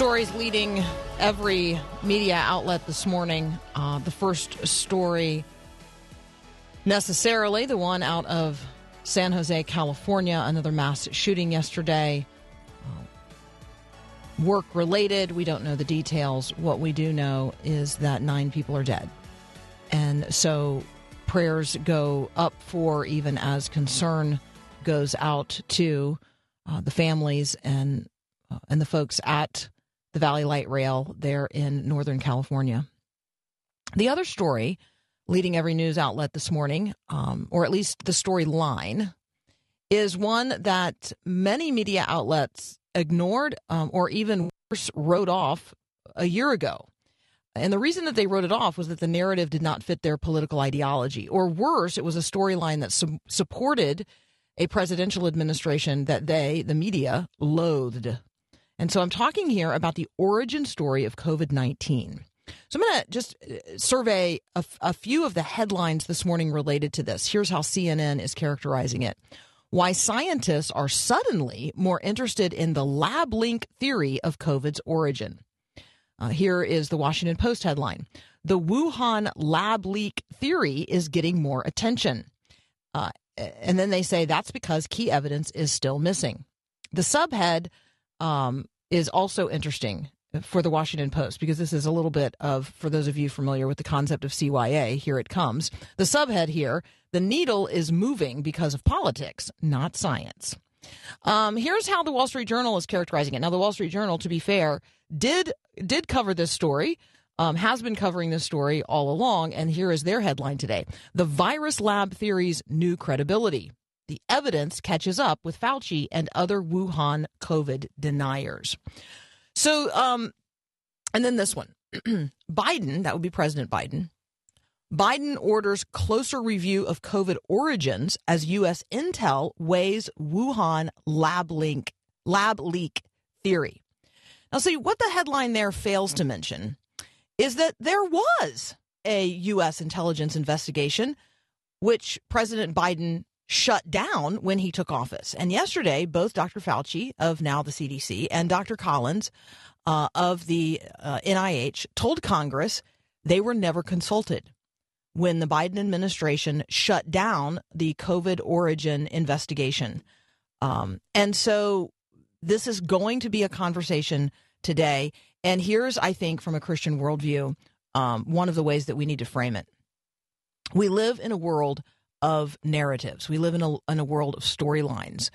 stories leading every media outlet this morning. Uh, the first story, necessarily, the one out of San Jose, California, another mass shooting yesterday. Uh, work related, we don't know the details. What we do know is that nine people are dead. And so prayers go up for, even as concern goes out to uh, the families and uh, and the folks at the Valley Light Rail there in Northern California. The other story leading every news outlet this morning, um, or at least the storyline, is one that many media outlets ignored um, or even worse, wrote off a year ago. And the reason that they wrote it off was that the narrative did not fit their political ideology. Or worse, it was a storyline that su- supported a presidential administration that they, the media, loathed. And so I'm talking here about the origin story of COVID 19. So I'm going to just uh, survey a, a, few of the headlines this morning related to this. Here's how CNN is characterizing it. Why scientists are suddenly more interested in the lab link theory of COVID's origin. Uh, here is the Washington Post headline The Wuhan lab leak theory is getting more attention. Uh, and then they say that's because key evidence is still missing. The subhead um, is also interesting for the Washington Post because this is a little bit of, for those of you familiar with the concept of CYA, here it comes. The subhead here the needle is moving because of politics, not science. Um, here's how the Wall Street Journal is characterizing it. Now, the Wall Street Journal, to be fair, did did cover this story. Um, has been covering this story all along, and here is their headline today: "The virus lab theory's new credibility." The evidence catches up with Fauci and other Wuhan COVID deniers. So, um, and then this one Biden, that would be President Biden. Biden orders closer review of COVID origins as U.S. intel weighs Wuhan lab link lab leak theory. Now, see what the headline there fails to mention is that there was a U.S. intelligence investigation, which President Biden shut down when he took office. And yesterday, both Dr. Fauci of now the CDC and Dr. Collins uh, of the uh, NIH told Congress they were never consulted when the Biden administration shut down the COVID origin investigation. Um, and so this is going to be a conversation today. And here's, I think, from a Christian worldview, um, one of the ways that we need to frame it. We live in a world of narratives. We live in a, in a world of storylines.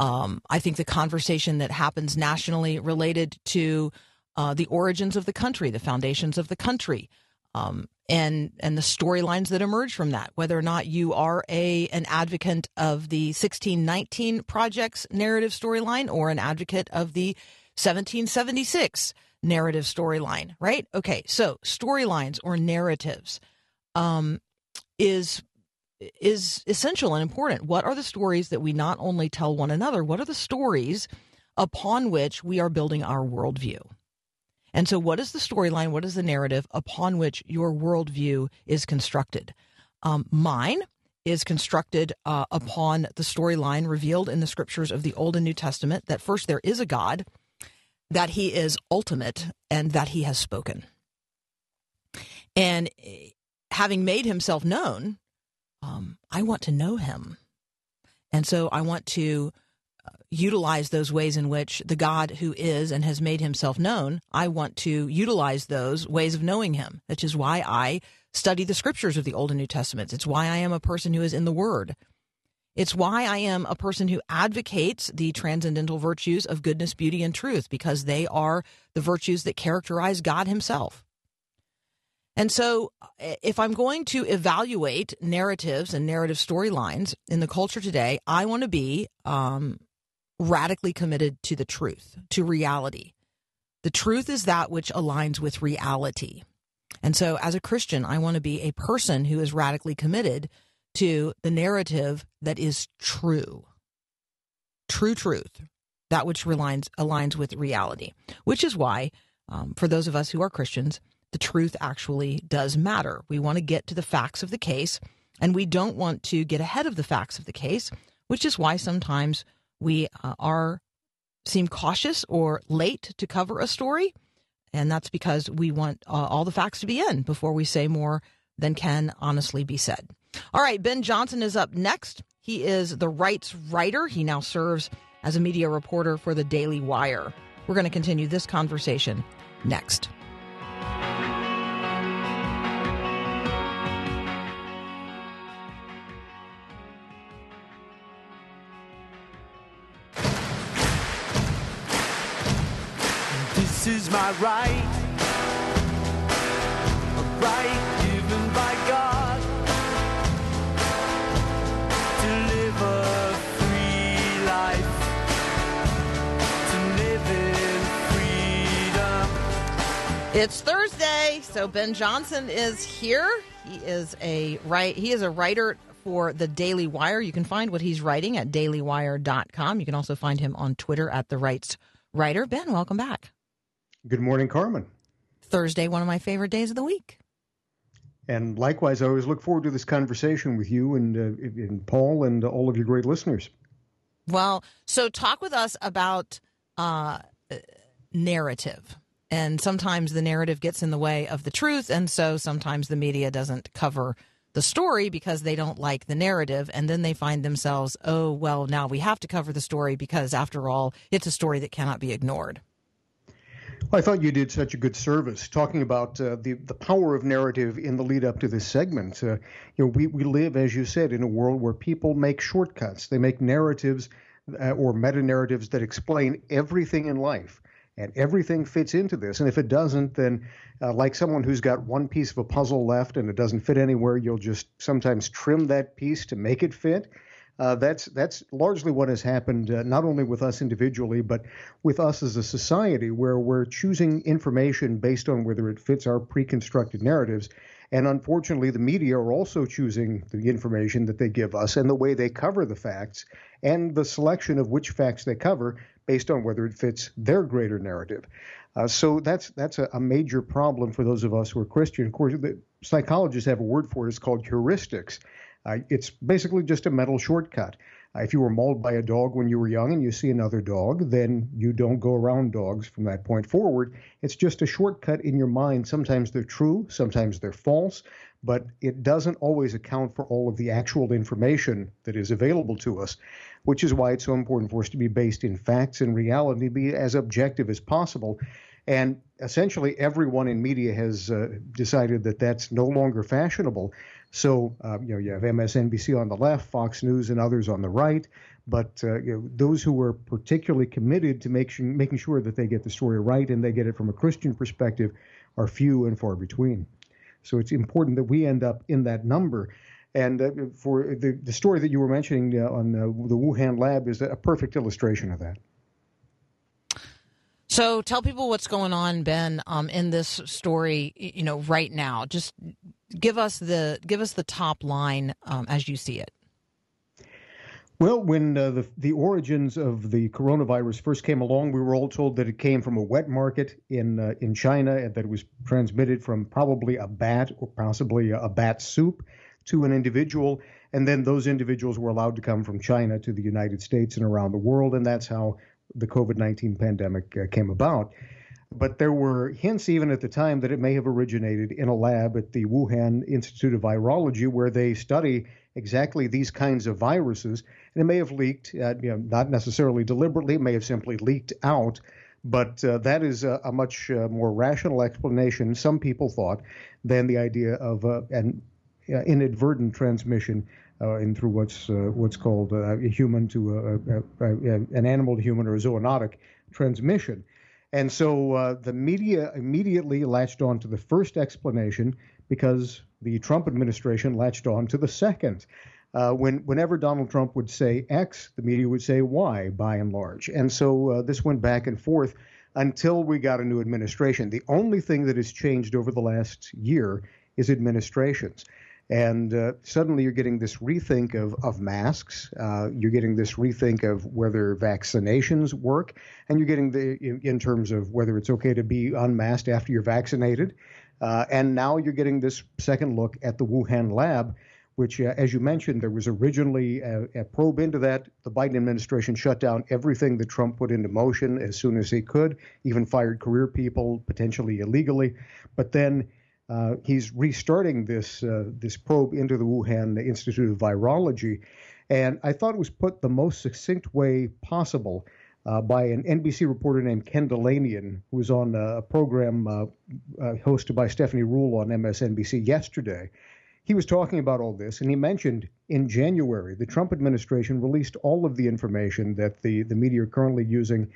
Um, I think the conversation that happens nationally related to uh, the origins of the country, the foundations of the country, um, and and the storylines that emerge from that. Whether or not you are a an advocate of the 1619 project's narrative storyline or an advocate of the 1776 narrative storyline, right? Okay, so storylines or narratives um, is is essential and important. What are the stories that we not only tell one another, what are the stories upon which we are building our worldview? And so, what is the storyline? What is the narrative upon which your worldview is constructed? Um, mine is constructed uh, upon the storyline revealed in the scriptures of the Old and New Testament that first there is a God, that he is ultimate, and that he has spoken. And eh, having made himself known, um, I want to know him. And so I want to uh, utilize those ways in which the God who is and has made himself known, I want to utilize those ways of knowing him, which is why I study the scriptures of the Old and New Testaments. It's why I am a person who is in the Word. It's why I am a person who advocates the transcendental virtues of goodness, beauty, and truth, because they are the virtues that characterize God Himself. And so, if I'm going to evaluate narratives and narrative storylines in the culture today, I want to be um, radically committed to the truth, to reality. The truth is that which aligns with reality. And so, as a Christian, I want to be a person who is radically committed to the narrative that is true. True truth, that which aligns, aligns with reality, which is why, um, for those of us who are Christians, the truth actually does matter. We want to get to the facts of the case, and we don't want to get ahead of the facts of the case, which is why sometimes we uh, are seem cautious or late to cover a story, and that's because we want uh, all the facts to be in before we say more than can honestly be said. All right, Ben Johnson is up next. He is the rights writer. He now serves as a media reporter for the Daily Wire. We're going to continue this conversation next. Is my right, a right given by God to live a free life, to live in freedom. It's Thursday, so Ben Johnson is here. He is a right. He is a writer for the Daily Wire. You can find what he's writing at dailywire.com. You can also find him on Twitter at the Rights Writer. Ben, welcome back. Good morning, Carmen. Thursday, one of my favorite days of the week. And likewise, I always look forward to this conversation with you and, uh, and Paul and all of your great listeners. Well, so talk with us about uh, narrative. And sometimes the narrative gets in the way of the truth. And so sometimes the media doesn't cover the story because they don't like the narrative. And then they find themselves, oh, well, now we have to cover the story because, after all, it's a story that cannot be ignored. Well, I thought you did such a good service talking about uh, the the power of narrative in the lead up to this segment. Uh, you know, we we live, as you said, in a world where people make shortcuts. They make narratives uh, or meta narratives that explain everything in life, and everything fits into this. And if it doesn't, then uh, like someone who's got one piece of a puzzle left and it doesn't fit anywhere, you'll just sometimes trim that piece to make it fit. Uh, that's that's largely what has happened, uh, not only with us individually, but with us as a society, where we're choosing information based on whether it fits our pre-constructed narratives. And unfortunately, the media are also choosing the information that they give us and the way they cover the facts and the selection of which facts they cover based on whether it fits their greater narrative. Uh, so that's that's a, a, major problem for those of us who are Christian. Of course, psychologists have a word for it. It's called heuristics. Uh, it's basically just a mental shortcut. Uh, if you were mauled by a dog when you were young and you see another dog, then you don't go around dogs from that point forward. It's just a shortcut in your mind. Sometimes they're true, sometimes they're false, but it doesn't always account for all of the actual information that is available to us, which is why it's so important for us to be based in facts and reality, be as objective as possible. And essentially, everyone in media has uh, decided that that's no longer fashionable. So, uh, you know, you have MSNBC on the left, Fox News, and others on the right. But uh, you know, those who are particularly committed to make, making sure that they get the story right and they get it from a Christian perspective are few and far between. So it's important that we end up in that number. And uh, for the, the story that you were mentioning uh, on uh, the Wuhan lab is a perfect illustration of that. So tell people what's going on, Ben, um, in this story. You know, right now, just give us the give us the top line um, as you see it. Well, when uh, the the origins of the coronavirus first came along, we were all told that it came from a wet market in uh, in China and that it was transmitted from probably a bat or possibly a bat soup to an individual, and then those individuals were allowed to come from China to the United States and around the world, and that's how the COVID 19 pandemic uh, came about. But there were hints even at the time that it may have originated in a lab at the Wuhan Institute of Virology, where they study exactly these kinds of viruses. And it may have leaked, uh, you know, not necessarily deliberately, it may have simply leaked out. But uh, that is a, a much uh, more rational explanation, some people thought, than the idea of uh, an uh, inadvertent transmission uh, and through what's uh, what's called a human to a, a, an animal to human or a zoonotic transmission. And so uh, the media immediately latched on to the first explanation because the Trump administration latched on to the second. Uh, when, whenever Donald Trump would say X, the media would say Y by and large. And so uh, this went back and forth until we got a new administration. The only thing that has changed over the last year is administrations. And uh, suddenly you're getting this rethink of, of masks. Uh, you're getting this rethink of whether vaccinations work. And you're getting the, in, in terms of whether it's okay to be unmasked after you're vaccinated. Uh, and now you're getting this second look at the Wuhan lab, which, uh, as you mentioned, there was originally a, a, probe into that. The Biden administration shut down everything that Trump put into motion as soon as he could, even fired career people, potentially illegally. But then uh, he's restarting this uh, this probe into the Wuhan Institute of Virology, and I thought it was put the most succinct way possible uh, by an NBC reporter named Ken Dilanian, who was on a program uh, uh, hosted by Stephanie Ruhle on MSNBC yesterday. He was talking about all this, and he mentioned in January the Trump administration released all of the information that the, the media are currently using.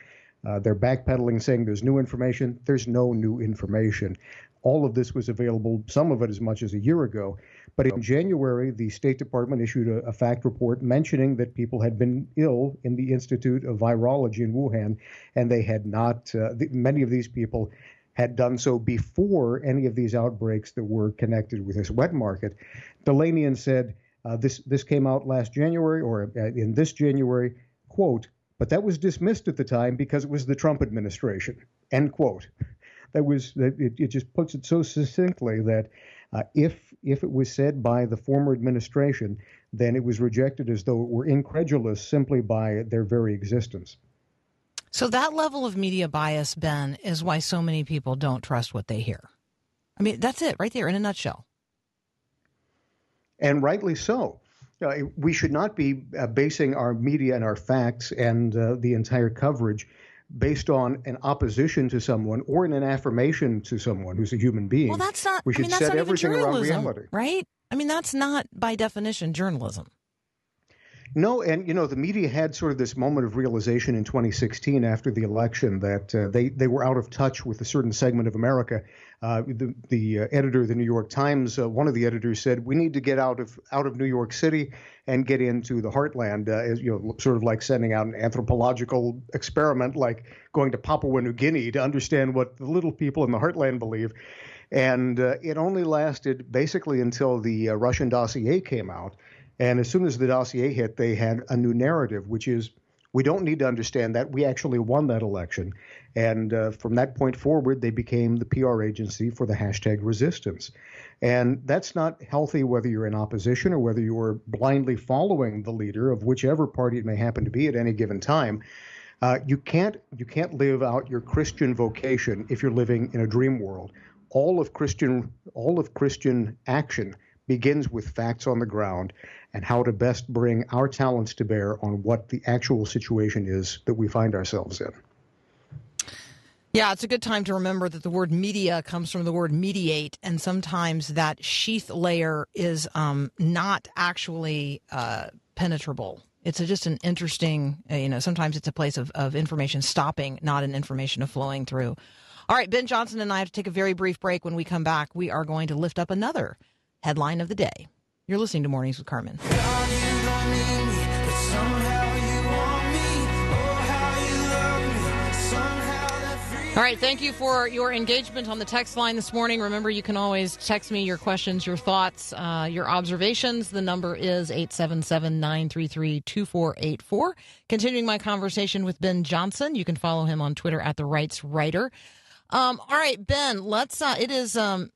Uh, they're backpedaling, saying there's new information. There's no new information. All of this was available, some of it as much as a year ago. But in January, the State Department issued a, a, fact report mentioning that people had been ill in the Institute of Virology in Wuhan, and they had not, uh, the, many of these people had done so before any of these outbreaks that were connected with this wet market. Dilanian said uh, this, this came out last January, or uh, in this January, quote, but that was dismissed at the time because it was the Trump administration, end quote that was that it, it just puts it so succinctly that uh, if if it was said by the former administration, then it was rejected as though it were incredulous simply by their very existence. So that level of media bias, Ben, is why so many people don't trust what they hear. I mean, that's it right there in a nutshell. And rightly so. Uh, we should not be uh, basing our media and our facts and uh, the entire coverage based on an opposition to someone or in an affirmation to someone who's a human being. Well, that's not. We should I mean, set everything around reality, right? I mean, that's not by definition journalism. No, and you know the media had sort of this moment of realization in 2016 after the election that uh, they they were out of touch with a certain segment of America. Uh, the the uh, editor of the New York Times, uh, one of the editors said, "We need to get out of out of New York City and get into the heartland." Uh, as, you know, sort of like sending out an anthropological experiment, like going to Papua New Guinea to understand what the little people in the heartland believe. And uh, it only lasted basically until the Russian dossier came out. And as soon as the dossier hit, they had a new narrative, which is we don't need to understand that. We actually won that election. And uh, from that point forward, they became the PR agency for the hashtag resistance. And that's not healthy whether you're in opposition or whether you're blindly following the leader of whichever party it may happen to be at any given time. Uh, you can't you can't live out your Christian vocation if you're living in a dream world. All of Christian all of Christian action begins with facts on the ground and how to best bring our talents to bear on what the actual situation is that we find ourselves in. Yeah, it's a good time to remember that the word media comes from the word mediate, and sometimes that sheath layer is um, not actually uh, penetrable. It's a, just an interesting, uh, you know, sometimes it's a place of, of information stopping, not an information of flowing through. All right, Ben Johnson and I have to take a very brief break. When we come back, we are going to lift up another headline of the day. You're listening to Mornings with Carmen. All right, thank you for your engagement on the text line this morning. Remember, you can always text me your questions, your thoughts, uh, your observations. The number is 877 933 2484. Continuing my conversation with Ben Johnson, you can follow him on Twitter at The Rights Writer. Um, all right, Ben, let's, uh, it is, um,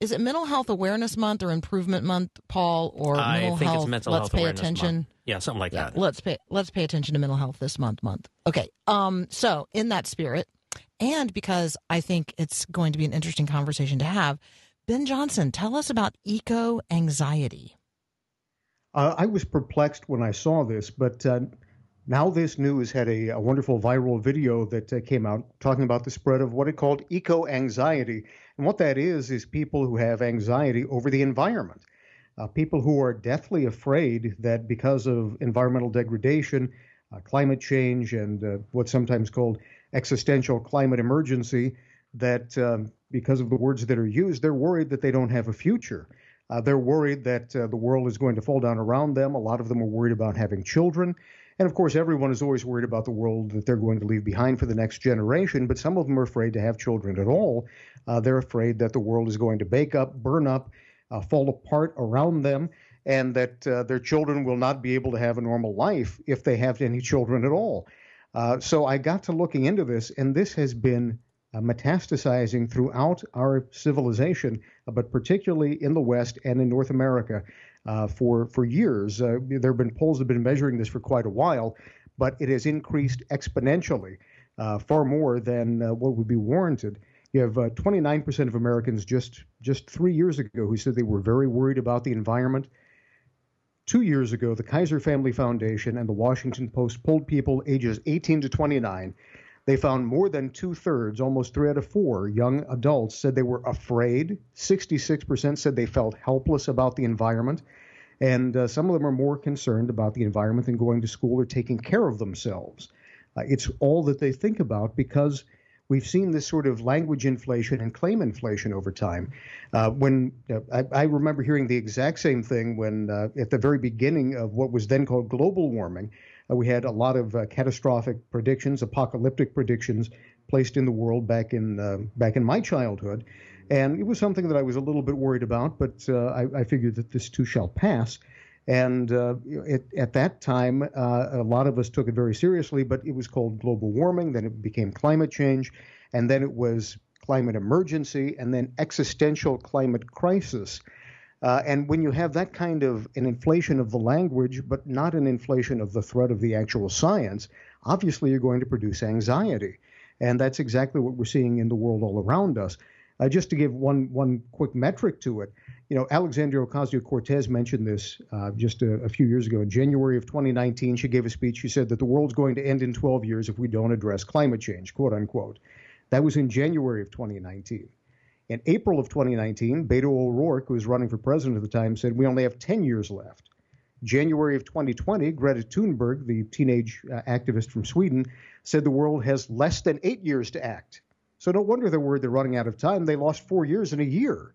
is it Mental Health Awareness Month or Improvement Month, Paul, or I mental think health? it's mental let's health pay awareness attention. Month. Yeah, something like yeah, that. Let's pay let's pay attention to mental health this month. Month. Okay. Um. So in that spirit, and because I think it's going to be an interesting conversation to have, Ben Johnson, tell us about eco anxiety. Uh, I was perplexed when I saw this, but uh, NowThis News had a, a wonderful viral video that uh, came out talking about the spread of what it called eco anxiety. And what that is, is people who have anxiety over the environment. Uh, people who are deathly afraid that because of environmental degradation, uh, climate change, and uh, what's sometimes called existential climate emergency that um, because of the words that are used, they're worried that they don't have a future. Uh, they're worried that uh, the world is going to fall down around them. A lot of them are worried about having children. And of course, everyone is always worried about the world that they're going to leave behind for the next generation, but some of them are afraid to have children at all. Uh, they're afraid that the world is going to bake up, burn up, uh, fall apart around them, and that uh, their children will not be able to have a normal life if they have any children at all. Uh, so I got to looking into this, and this has been uh, metastasizing throughout our civilization, uh, but particularly in the West and in North America uh, for for years. Uh, there have been polls that have been measuring this for quite a while, but it has increased exponentially, uh, far more than uh, what would be warranted. You have 29% of Americans just just three years ago who said they were very worried about the environment. Two years ago, the Kaiser Family Foundation and the Washington Post polled people ages 18 to 29 they found more than two thirds, almost three out of four young adults said they were afraid. 66% said they felt helpless about the environment. And uh, some of them are more concerned about the environment than going to school or taking care of themselves. Uh, it's all that they think about because we've seen this sort of language inflation and claim inflation over time. Uh, when uh, I, I, remember hearing the exact same thing when, uh, at the very beginning of what was then called global warming, we had a lot of uh, catastrophic predictions, apocalyptic predictions placed in the world back in uh, back in my childhood, and it was something that I was a little bit worried about. But I, I, figured that this too shall pass. And uh, it, at that time, uh, a lot of us took it very seriously, but it was called global warming. Then it became climate change. And then it was climate emergency and then existential climate crisis. Uh, and when you have that kind of an inflation of the language, but not an inflation of the threat of the actual science, obviously you're going to produce anxiety. And that's exactly what we're seeing in the world all around us. Uh, just to give one one quick metric to it, you know, Alexandria Ocasio Cortez mentioned this uh, just a, a, few years ago. In January of 2019, she gave a speech. She said that the world's going to end in 12 years if we don't address climate change, quote unquote. That was in January of 2019. In April of 2019, Beto O'Rourke, who was running for president at the time, said we only have 10 years left. January of 2020, Greta Thunberg, the teenage uh, activist from Sweden, said the world has less than eight years to act. So no wonder they're worried they're running out of time. They lost four years in a year.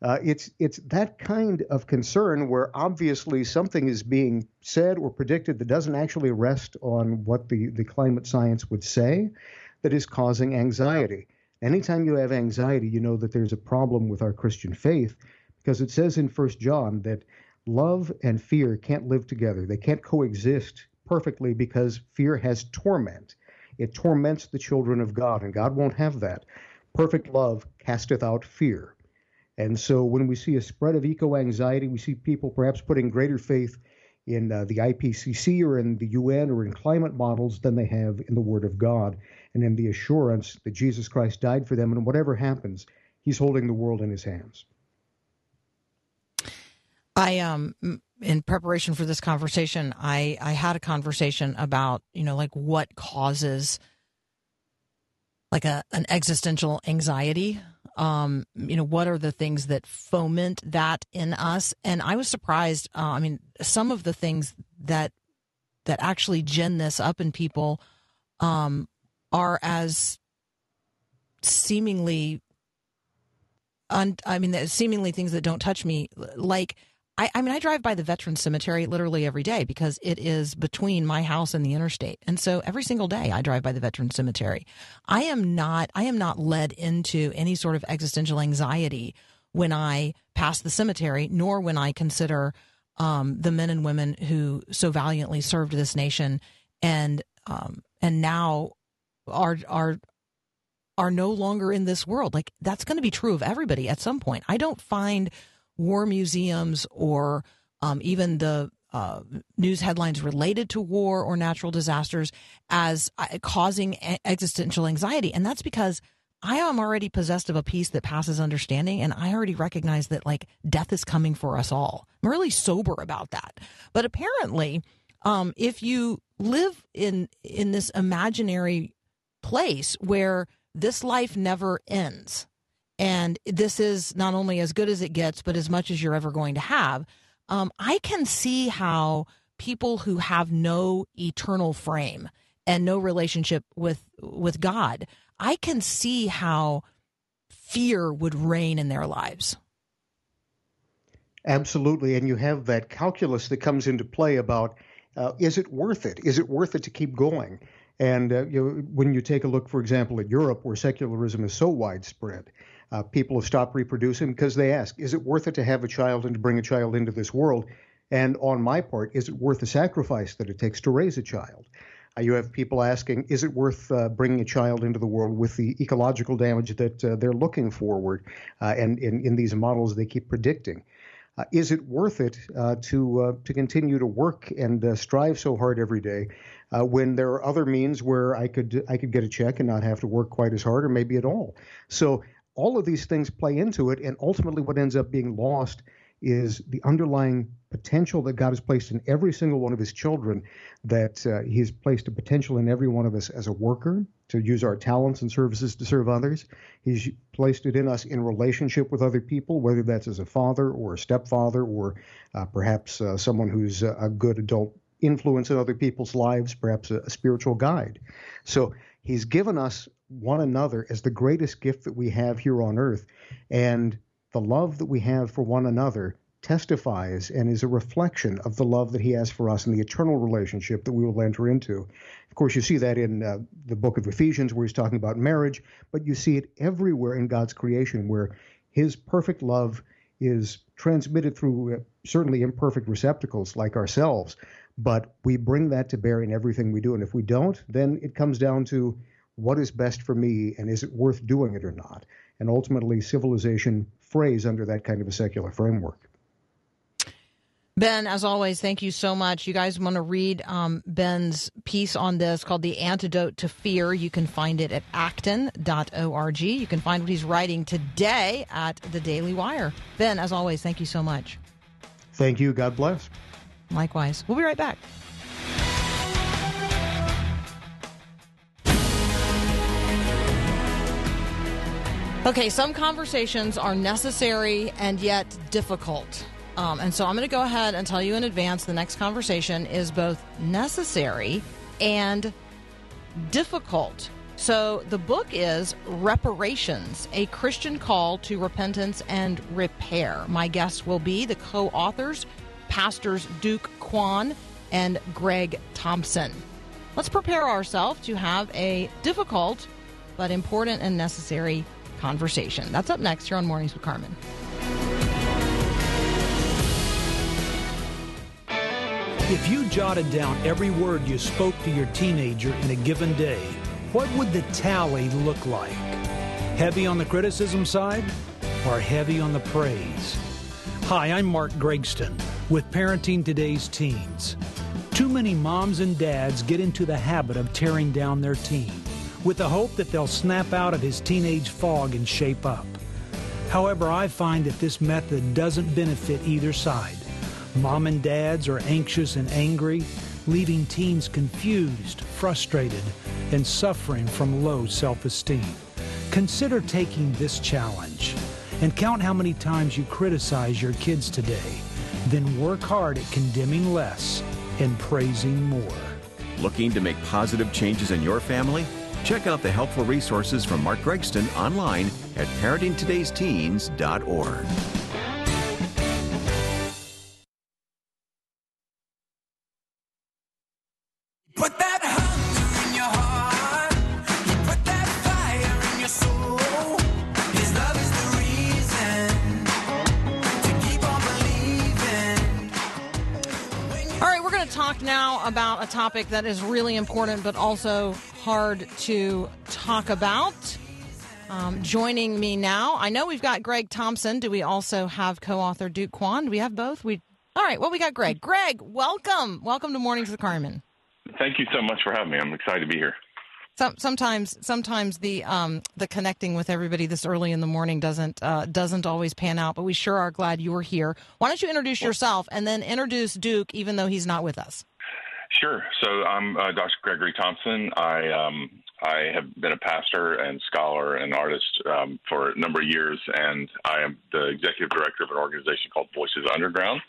Uh, it's it's that kind of concern where obviously something is being said or predicted that doesn't actually rest on what the, the climate science would say that is causing anxiety. Anytime you have anxiety, you know that there's a problem with our Christian faith because it says in First John that love and fear can't live together. They can't coexist perfectly because fear has torment. It torments the children of God, and God won't have that. Perfect love casteth out fear. And so when we see a spread of eco anxiety, we see people perhaps putting greater faith in uh, the IPCC or in the UN or in climate models than they have in the Word of God and in the assurance that Jesus Christ died for them. And whatever happens, He's holding the world in His hands. I um in preparation for this conversation, I I had a conversation about you know like what causes like a an existential anxiety um, you know, what are the things that foment that in us? And I was surprised. Uh, I mean, some of the things that that actually gin this up in people um, are as seemingly, un, I mean, seemingly things that don't touch me, like I, I mean, I drive by the veteran cemetery literally every day because it is between my house and the interstate. And so every single day I drive by the veteran cemetery. I am not, I am not led into any sort of existential anxiety when I pass the cemetery, nor when I consider um, the men and women who so valiantly served this nation and um, and now are are are no longer in this world. Like that's going to be true of everybody at some point. I don't find war museums or um, even the uh, news headlines related to war or natural disasters as uh, causing existential anxiety. And that's because I am already possessed of a peace that passes understanding. And I already recognize that like death is coming for us all. I'm really sober about that. But apparently, um, if you live in, in this imaginary place where this life never ends, and this is not only as good as it gets, but as much as you're ever going to have. Um, I can see how people who have no eternal frame and no relationship with with God, I can see how fear would reign in their lives. Absolutely, and you have that calculus that comes into play about uh, is it worth it? Is it worth it to keep going? And uh, you when you take a look, for example, at Europe, where secularism is so widespread, uh, people have stopped reproducing because they ask, is it worth it to have a child and to bring a child into this world? And on my part, is it worth the sacrifice that it takes to raise a child? Uh, you have people asking, is it worth uh, bringing a child into the world with the ecological damage that uh, they're looking forward uh, and in, in these models they keep predicting? Uh, is it worth it uh, to to continue to work and strive so hard every day when there are other means where I could I could get a check and not have to work quite as hard or maybe at all? So all of these things play into it, and ultimately, what ends up being lost is the underlying potential that God has placed in every single one of his children, that uh, has placed a potential in every one of us as a worker to use our talents and services to serve others. He's placed it in us in relationship with other people, whether that's as a father or a stepfather or uh, perhaps uh, someone who's a good adult influence in other people's lives, perhaps a, a spiritual guide. So he's given us one another as the greatest gift that we have here on earth. And the love that we have for one another testifies and is a reflection of the love that he has for us in the eternal relationship that we will enter into. Of course, you see that in uh, the book of Ephesians where he's talking about marriage, but you see it everywhere in God's creation where his perfect love is transmitted through uh, certainly imperfect receptacles like ourselves, but we bring that to bear in everything we do. And if we don't, then it comes down to what is best for me and is it worth doing it or not? And ultimately, civilization frays under that kind of a secular framework. Ben, as always, thank you so much. You guys want to read um, Ben's piece on this called The Antidote to Fear. You can find it at acton.org. You can find what he's writing today at the Daily Wire. Ben, as always, thank you so much. Thank you. God bless. Likewise. We'll be right back. Okay, some conversations are necessary and yet difficult. Um, and so I'm going to go ahead and tell you in advance the next conversation is both necessary and difficult. So the book is Reparations A Christian Call to Repentance and Repair. My guests will be the co authors, Pastors Duke Kwon and Greg Thompson. Let's prepare ourselves to have a difficult but important and necessary conversation. That's up next here on Mornings with Carmen. If you jotted down every word you spoke to your teenager in a given day, what would the tally look like? Heavy on the criticism side or heavy on the praise? Hi, I'm Mark Gregston with Parenting Today's Teens. Too many moms and dads get into the habit of tearing down their teen with the hope that they'll snap out of his teenage fog and shape up. However, I find that this method doesn't benefit either side. Mom and dads are anxious and angry, leaving teens confused, frustrated, and suffering from low self esteem. Consider taking this challenge and count how many times you criticize your kids today. Then work hard at condemning less and praising more. Looking to make positive changes in your family? Check out the helpful resources from Mark Gregston online at parentingtodaysteens.org. All right, we're going to talk now about a topic that is really important but also hard to talk about. Um, joining me now, I know we've got Greg Thompson. Do we also have co-author Duke Kwon? Do we have both? We all right. Well, we got Greg. Greg, welcome, welcome to Mornings with Carmen. Thank you so much for having me. I'm excited to be here. Some, sometimes, sometimes the um, the connecting with everybody this early in the morning doesn't uh, doesn't always pan out. But we sure are glad you are here. Why don't you introduce yourself and then introduce Duke, even though he's not with us? Sure. So I'm uh, Dr. Gregory Thompson. I um, I have been a pastor and scholar and artist um, for a number of years, and I am the executive director of an organization called Voices Underground,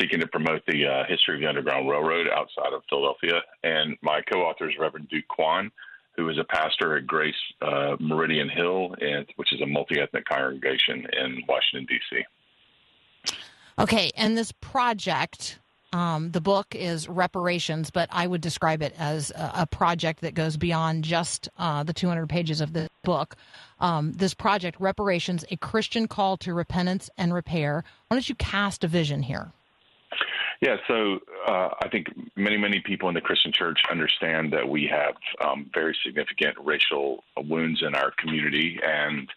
seeking to promote the uh, history of the Underground Railroad outside of Philadelphia. And my co author is Reverend Duke Kwon, who is a pastor at Grace uh, Meridian Hill, and, which is a multi ethnic congregation in Washington, D.C. Okay, and this project um, the book is Reparations, but I would describe it as a, a project that goes beyond just uh, the 200 pages of the book. Um, this project, Reparations, a Christian call to repentance and repair. Why don't you cast a vision here? Yeah, so uh, I think many, many people in the Christian church understand that we have um, very significant racial wounds in our community, and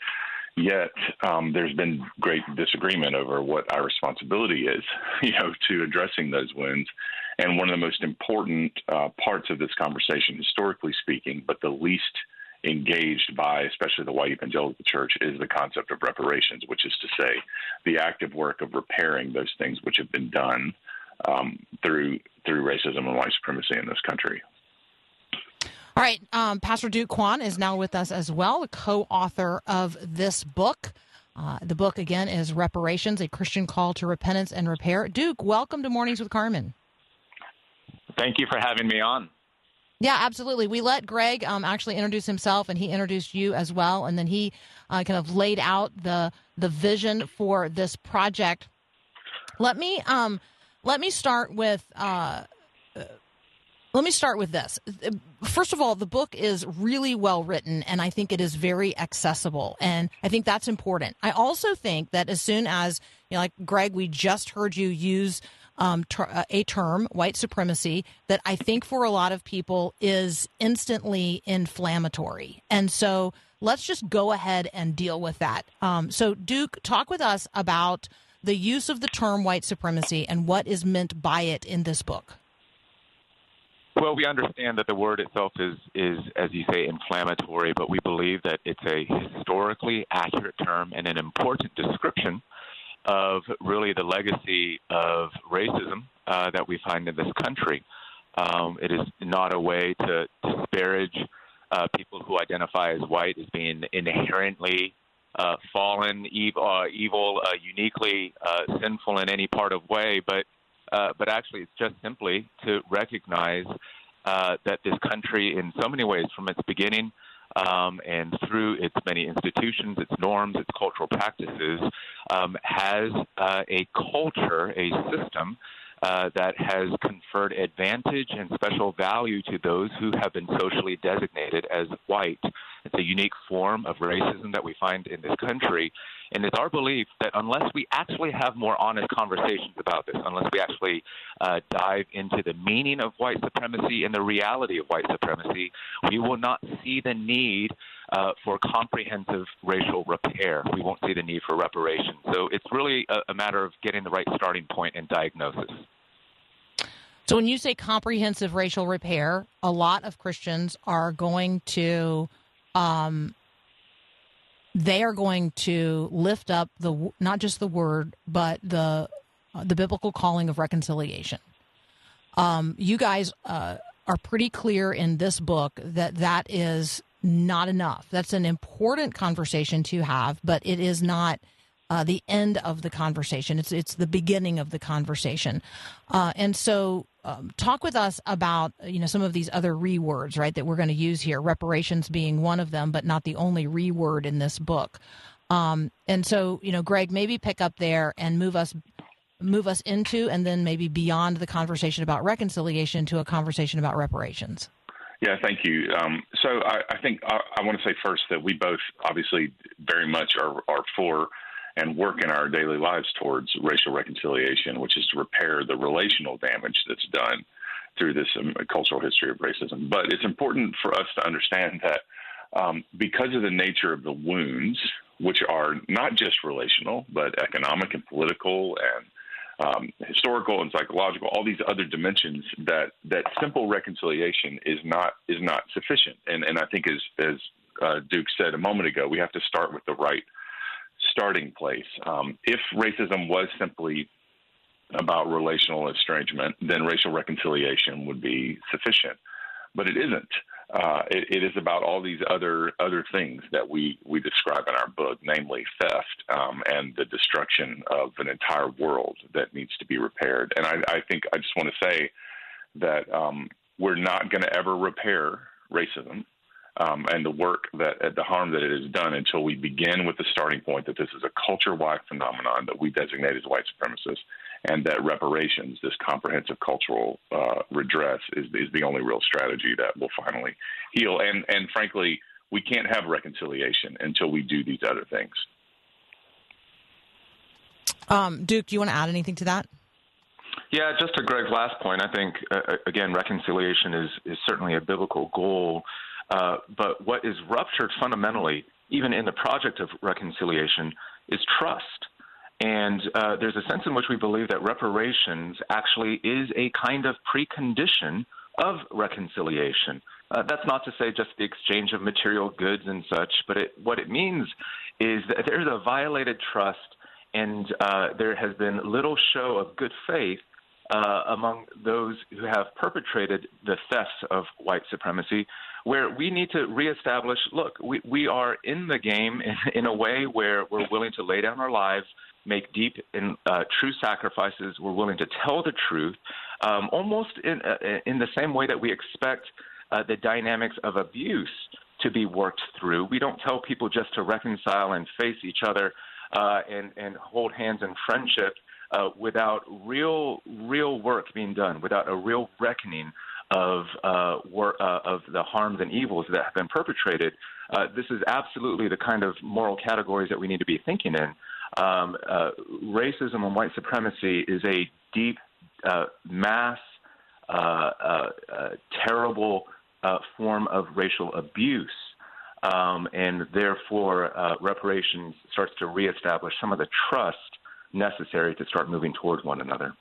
Yet um, there's been great disagreement over what our responsibility is, you know, to addressing those wounds. And one of the most important uh, parts of this conversation, historically speaking, but the least engaged by, especially the white evangelical church, is the concept of reparations, which is to say, the active work of repairing those things which have been done um, through through racism and white supremacy in this country. All right. Um, Pastor Duke Kwon is now with us as well, the co author of this book. Uh, the book, again, is Reparations A Christian Call to Repentance and Repair. Duke, welcome to Mornings with Carmen. Thank you for having me on. Yeah, absolutely. We let Greg um, actually introduce himself, and he introduced you as well, and then he uh, kind of laid out the the vision for this project. Let me um, let me start with uh, let me start with this. First of all, the book is really well written, and I think it is very accessible, and I think that's important. I also think that as soon as, you know, like Greg, we just heard you use um, ter- uh, a term, white supremacy, that I think for a lot of people is instantly inflammatory, and so let's just go ahead and deal with that. Um, so, Duke, talk with us about the use of the term white supremacy and what is meant by it in this book. Well, we understand that the word itself is, is, as you say, inflammatory, but we believe that it's a historically accurate term and an important description of really the legacy of racism uh, that we find in this country. Um, it is not a way to disparage uh, people who identify as white as being inherently uh, fallen, evil, uh, evil uh, uniquely uh, sinful in any part of way, but uh, but actually, it's just simply to recognize uh, that this country, in so many ways, from its beginning um, and through its many institutions, its norms, its cultural practices, um, has uh, a culture, a system uh, that has conferred advantage and special value to those who have been socially designated as white. It's a unique form of racism that we find in this country. And it's our belief that unless we actually have more honest conversations about this, unless we actually uh, dive into the meaning of white supremacy and the reality of white supremacy, we will not see the need uh, for comprehensive racial repair. We won't see the need for reparations. So it's really a, a matter of getting the right starting point and diagnosis. So when you say comprehensive racial repair, a lot of Christians are going to um, they are going to lift up the not just the word but the uh, the biblical calling of reconciliation. Um, you guys uh, are pretty clear in this book that that is not enough. That's an important conversation to have, but it is not uh, the end of the conversation. It's it's the beginning of the conversation, uh, and so um, talk with us about you know some of these other rewords, right? That we're going to use here. Reparations being one of them, but not the only reword in this book. Um, and so you know, Greg, maybe pick up there and move us move us into, and then maybe beyond the conversation about reconciliation to a conversation about reparations. Yeah, thank you. Um, so I, I think I, I, want to say first that we both obviously very much are, are for and work in our daily lives towards racial reconciliation, which is to repair the relational damage that's done through this um, cultural history of racism. But it's important for us to understand that um, because of the nature of the wounds, which are not just relational, but economic and political and um, historical and psychological, all these other dimensions that that simple reconciliation is not is not sufficient. And and I think as as uh, Duke said a moment ago, we have to start with the right starting place. Um, if racism was simply about relational estrangement, then racial reconciliation would be sufficient. But it isn't. uh, it, it is about all these other other things that we we describe in our book, namely theft um, and the destruction of an entire world that needs to be repaired. And I, I think I just want to say that um, we're not going to ever repair racism. Um, and the work that the harm that it has done until we begin with the starting point that this is a culture-wide phenomenon that we designate as white supremacists, and that reparations, this comprehensive cultural uh, redress, is, is the only real strategy that will finally heal. And and frankly, we can't have reconciliation until we do these other things. Um, Duke, do you want to add anything to that? Yeah, just to Greg's last point, I think uh, uh, again reconciliation is is certainly a biblical goal, uh, but what is ruptured fundamentally, even in the project of reconciliation, is trust. And uh, there's a sense in which we believe that reparations actually is a kind of precondition of reconciliation. Uh, that's not to say just the exchange of material goods and such, but it, what it means is that there's a violated trust and uh, there has been little show of good faith uh, among those who have perpetrated the thefts of white supremacy, where we need to reestablish look, we, we are in the game in, in a way where we're willing to lay down our lives make deep and uh, true sacrifices. We're willing to tell the truth, um, almost in uh, in the same way that we expect uh, the dynamics of abuse to be worked through. We don't tell people just to reconcile and face each other uh, and and hold hands in friendship uh, without real real work being done, without a real reckoning of uh, wor- uh, of the harms and evils that have been perpetrated. Uh, this is absolutely the kind of moral categories that we need to be thinking in um, uh, racism and white supremacy is a deep, uh, mass, terrible form of racial abuse. Um, and therefore, reparations starts to reestablish some of the trust necessary to start moving towards one another.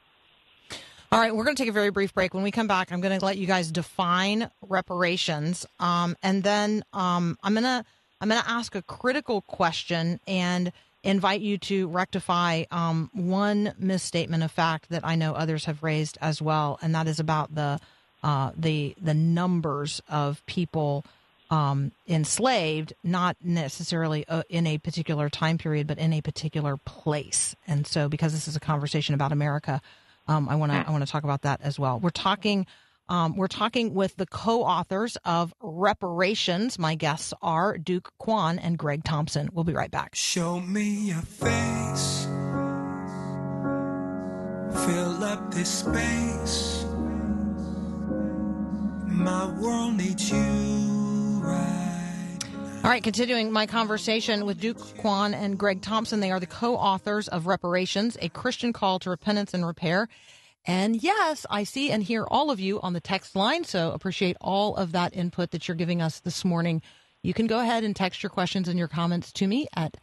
All right, we're going to take a very brief break. When we come back, I'm going to let you guys define reparations, um, and then um, I'm going to I'm going to ask a critical question and invite you to rectify um, one misstatement of fact that I know others have raised as well, and that is about the uh, the the numbers of people um, enslaved, not necessarily uh, in a particular time period, but in a particular place. And so, because this is a conversation about America, um, I want to I want to talk about that as well. We're talking um, we're talking with the co authors of Reparations. My guests are Duke Kwon and Greg Thompson. We'll be right back. Show me your face. Fill up this space. My world needs you. All right, continuing my conversation with Duke Kwon and Greg Thompson. They are the co authors of Reparations, a Christian call to repentance and repair. And yes, I see and hear all of you on the text line. So appreciate all of that input that you're giving us this morning. You can go ahead and text your questions and your comments to me at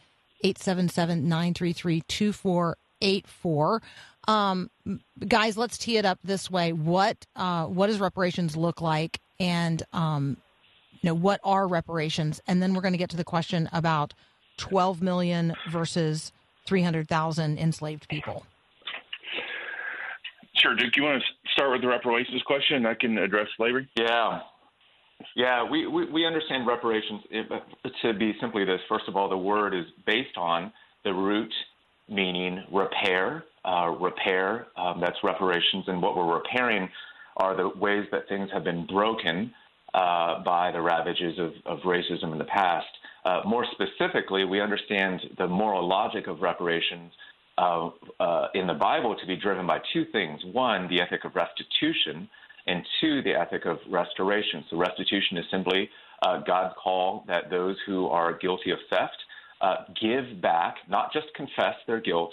877 933 2484. Um, guys, let's tee it up this way. What, uh, what does reparations look like? And, um, you know, what are reparations? And then we're going to get to the question about 12 million versus 300,000 enslaved people. Sure, Duke. You want to start with the reparations question? I can address slavery. Yeah, yeah. We we, we understand reparations to be simply this. First of all, the word is based on the root meaning repair. Uh, repair. Um, that's reparations, and what we're repairing are the ways that things have been broken uh, by the ravages of, of, racism in the past. Uh, more specifically, we understand the moral logic of reparations uh, uh, in the Bible to be driven by two things one, the ethic of restitution, and two, the ethic of restoration. So, restitution is simply uh, God's call that those who are guilty of theft uh, give back, not just confess their guilt,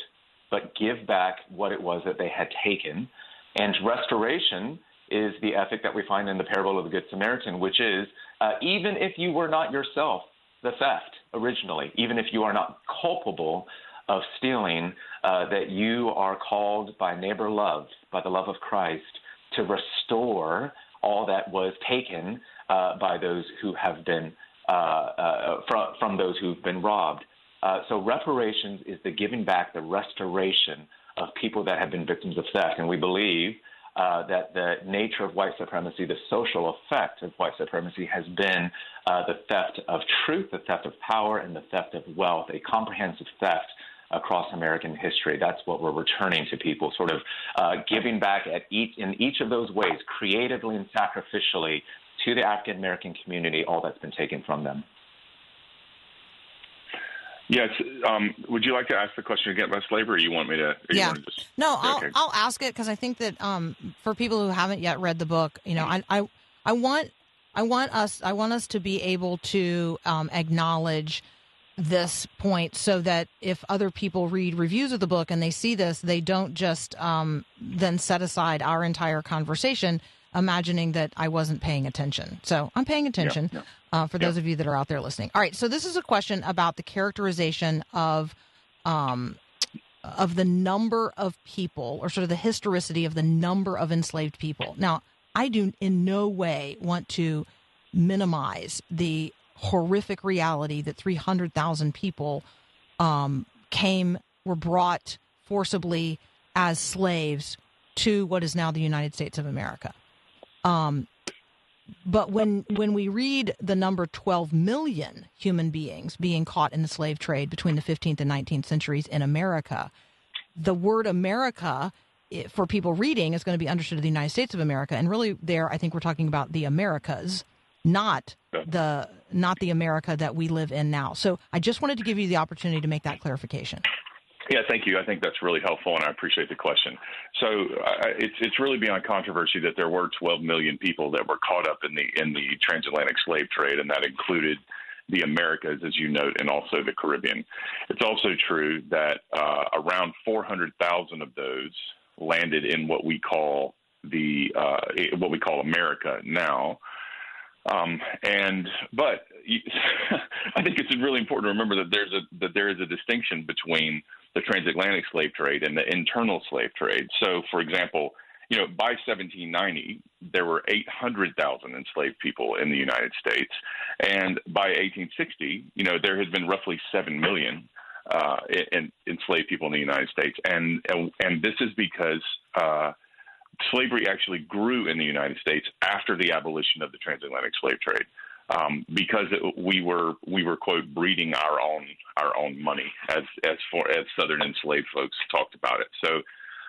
but give back what it was that they had taken. And restoration is the ethic that we find in the parable of the Good Samaritan, which is uh, even if you were not yourself the theft originally, even if you are not culpable of stealing, uh, that you are called by neighbor love, by the love of Christ, to restore all that was taken uh, by those who have been uh, uh from, from those who've been robbed. Uh, so reparations is the giving back, the restoration of people that have been victims of theft, and we believe uh, that the nature of white supremacy, the social effect of white supremacy, has been uh, the theft of truth, the theft of power, and the theft of wealth, a comprehensive theft across American history. That's what we're returning to people, sort of uh, giving back at each in each of those ways, creatively and sacrificially, to the African American community all that's been taken from them. Yes. Um, would you like to ask the question again about slavery, or you want me to? Yeah. To just, no, I'll, okay. I'll ask it because I think that um, for people who haven't yet read the book, you know, I, I, I want, I want us, I want us to be able to um, acknowledge this point so that if other people read reviews of the book and they see this, they don't just um, then set aside our entire conversation imagining that I wasn't paying attention. So I'm paying attention yeah. Uh, for those of you that are out there listening. All right, so this is a question about the characterization of um, of the number of people, or sort of the historicity of the number of enslaved people. Now, I do in no way want to minimize the horrific reality that 300,000 people um, came, were brought forcibly as slaves to what is now the United States of America. Um, but when when we read the number 12 million human beings being caught in the slave trade between the 15th and 19th centuries in America, the word America for people reading is going to be understood as the United States of America, and really there I think we're talking about the Americas, not the not the America that we live in now. So I just wanted to give you the opportunity to make that clarification. Yeah, thank you. I think that's really helpful, and I appreciate the question. So uh, it's it's really beyond controversy that there were 12 million people that were caught up in the in the transatlantic slave trade, and that included the Americas, as you note, and also the Caribbean. It's also true that uh, around 400,000 of those landed in what we call the uh, what we call America now. Um, and but I think it's really important to remember that there's a that there is a distinction between the transatlantic slave trade and the internal slave trade. So, for example, you know, by 1790, there were 800,000 enslaved people in the United States, and by 1860, you know, there had been roughly seven million uh, in, enslaved people in the United States, and and, this is because uh, slavery actually grew in the United States after the abolition of the transatlantic slave trade um, because it, we were we were quote breeding our own our own money as as for as Southern enslaved folks talked about it. So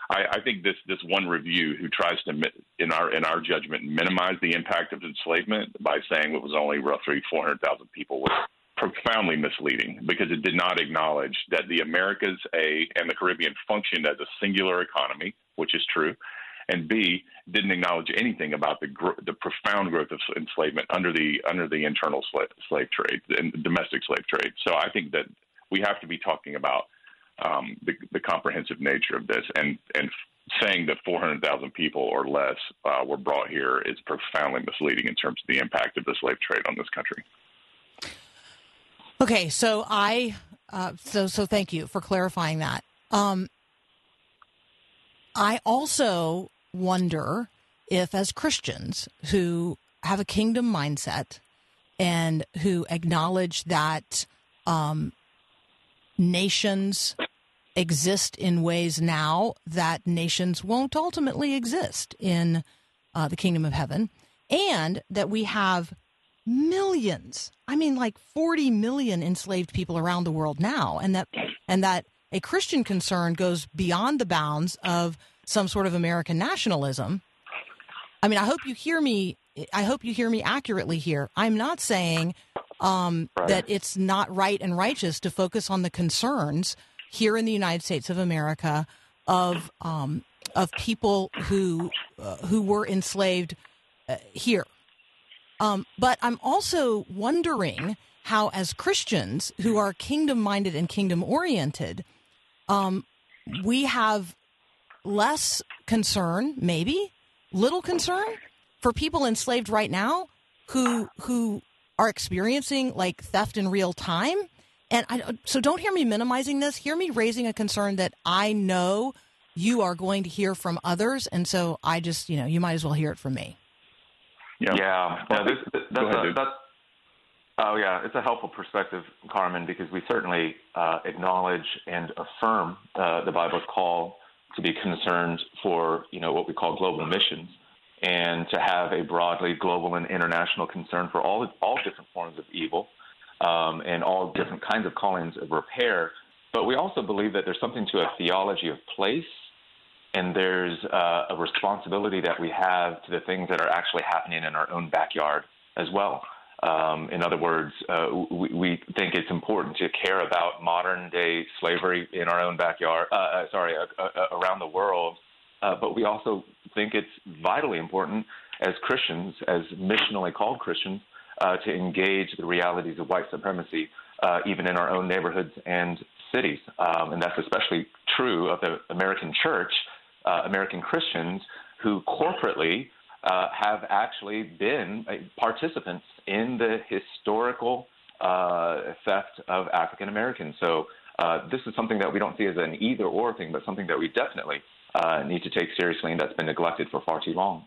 I, I think this this one review who tries to in our in our judgment minimize the impact of enslavement by saying it was only roughly 400,000 people was profoundly misleading because it did not acknowledge that the Americas a and the Caribbean functioned as a singular economy, which is true, and B didn't acknowledge anything about the the profound growth of enslavement under the under the internal slave, slave trade and domestic slave trade. So I think that we have to be talking about um, the, the comprehensive nature of this and and saying that 400,000 people or less uh, were brought here is profoundly misleading in terms of the impact of the slave trade on this country. Okay, so I uh, so so thank you for clarifying that. Um, I also wonder if, as Christians who have a kingdom mindset and who acknowledge that um, nations exist in ways now that nations won't ultimately exist in uh, the kingdom of heaven, and that we have millions i mean like 40 million enslaved people around the world now and that and that a christian concern goes beyond the bounds of some sort of American nationalism. I mean, I hope you hear me. I hope you hear me accurately here. I'm not saying um, right. that it's not right and righteous to focus on the concerns here in the United States of America of um, of people who uh, who were enslaved uh, here. Um, but I'm also wondering how, as Christians who are kingdom minded and kingdom oriented, um, we have less concern, maybe little concern for people enslaved right now who who are experiencing like theft in real time. And I, so don't hear me minimizing this. Hear me raising a concern that I know you are going to hear from others, and so I just you know you might as well hear it from me. Yeah, yeah. yeah this, that's, ahead, a, that's oh yeah, it's a helpful perspective, Carmen, because we certainly uh, acknowledge and affirm uh, the Bible's call to be concerned for you know what we call global missions, and to have a broadly global and international concern for all all different forms of evil um, and all different kinds of callings of repair. But we also believe that there's something to a theology of place, and there's uh, a responsibility that we have to the things that are actually happening in our own backyard as well. Um, in other words, uh, we, we, think it's important to care about modern day slavery in our own backyard, uh, uh sorry, uh, uh, around the world. but we also think it's vitally important as Christians, as missionally called Christians, to engage the realities of white supremacy, even in our own neighborhoods and cities. Um, and that's especially true of the American church, American Christians who corporately uh, have actually been participants in the historical uh, theft of African Americans. So uh, this is something that we don't see as an either or thing, but something that we definitely uh, need to take seriously and that's been neglected for far too long.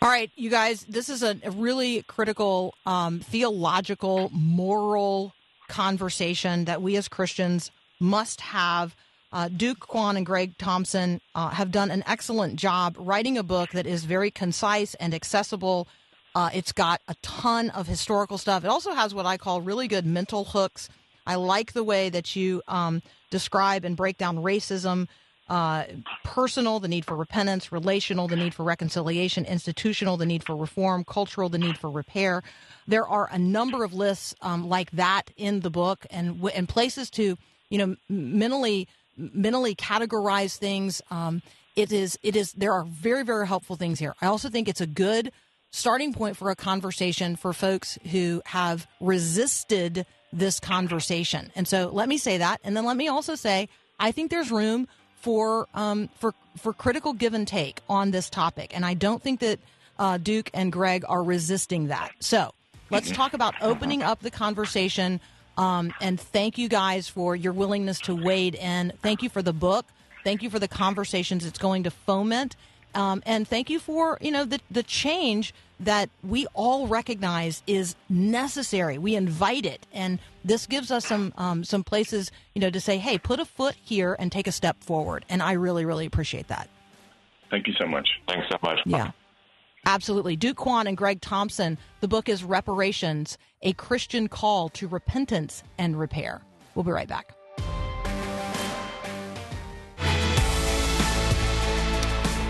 All right, you guys, this is a really critical um, theological, moral conversation that we as Christians must have uh, Duke Kwon and Greg Thompson uh, have done an excellent job writing a book that is very concise and accessible. Uh, it's got a ton of historical stuff. It also has what I call really good mental hooks. I like the way that you um, describe and break down racism, uh, personal, the need for repentance, relational, the need for reconciliation, institutional, the need for reform, cultural, the need for repair. There are a number of lists um, like that in the book, and and places to you know mentally mentally categorize things. Um, it is it is there are very very helpful things here. I also think it's a good starting point for a conversation for folks who have resisted this conversation. And so let me say that, and then let me also say I think there's room for um, for for critical give and take on this topic, and I don't think that uh, Duke and Greg are resisting that. So let's talk about opening up the conversation um, and thank you guys for your willingness to wade in. Thank you for the book. Thank you for the conversations it's going to foment. Um, and thank you for you know the the change that we all recognize is necessary. We invite it, and this gives us some um, some places you know to say, hey, put a foot here and take a step forward. And I really really appreciate that. Thank you so much. Thanks so much. Yeah. Absolutely. Duke Kwon and Greg Thompson. The book is Reparations A Christian Call to Repentance and Repair. We'll be right back.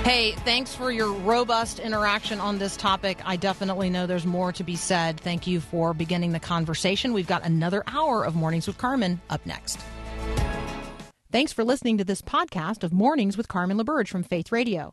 Hey, thanks for your robust interaction on this topic. I definitely know there's more to be said. Thank you for beginning the conversation. We've got another hour of Mornings with Carmen up next. Thanks for listening to this podcast of Mornings with Carmen LaBerge from Faith Radio.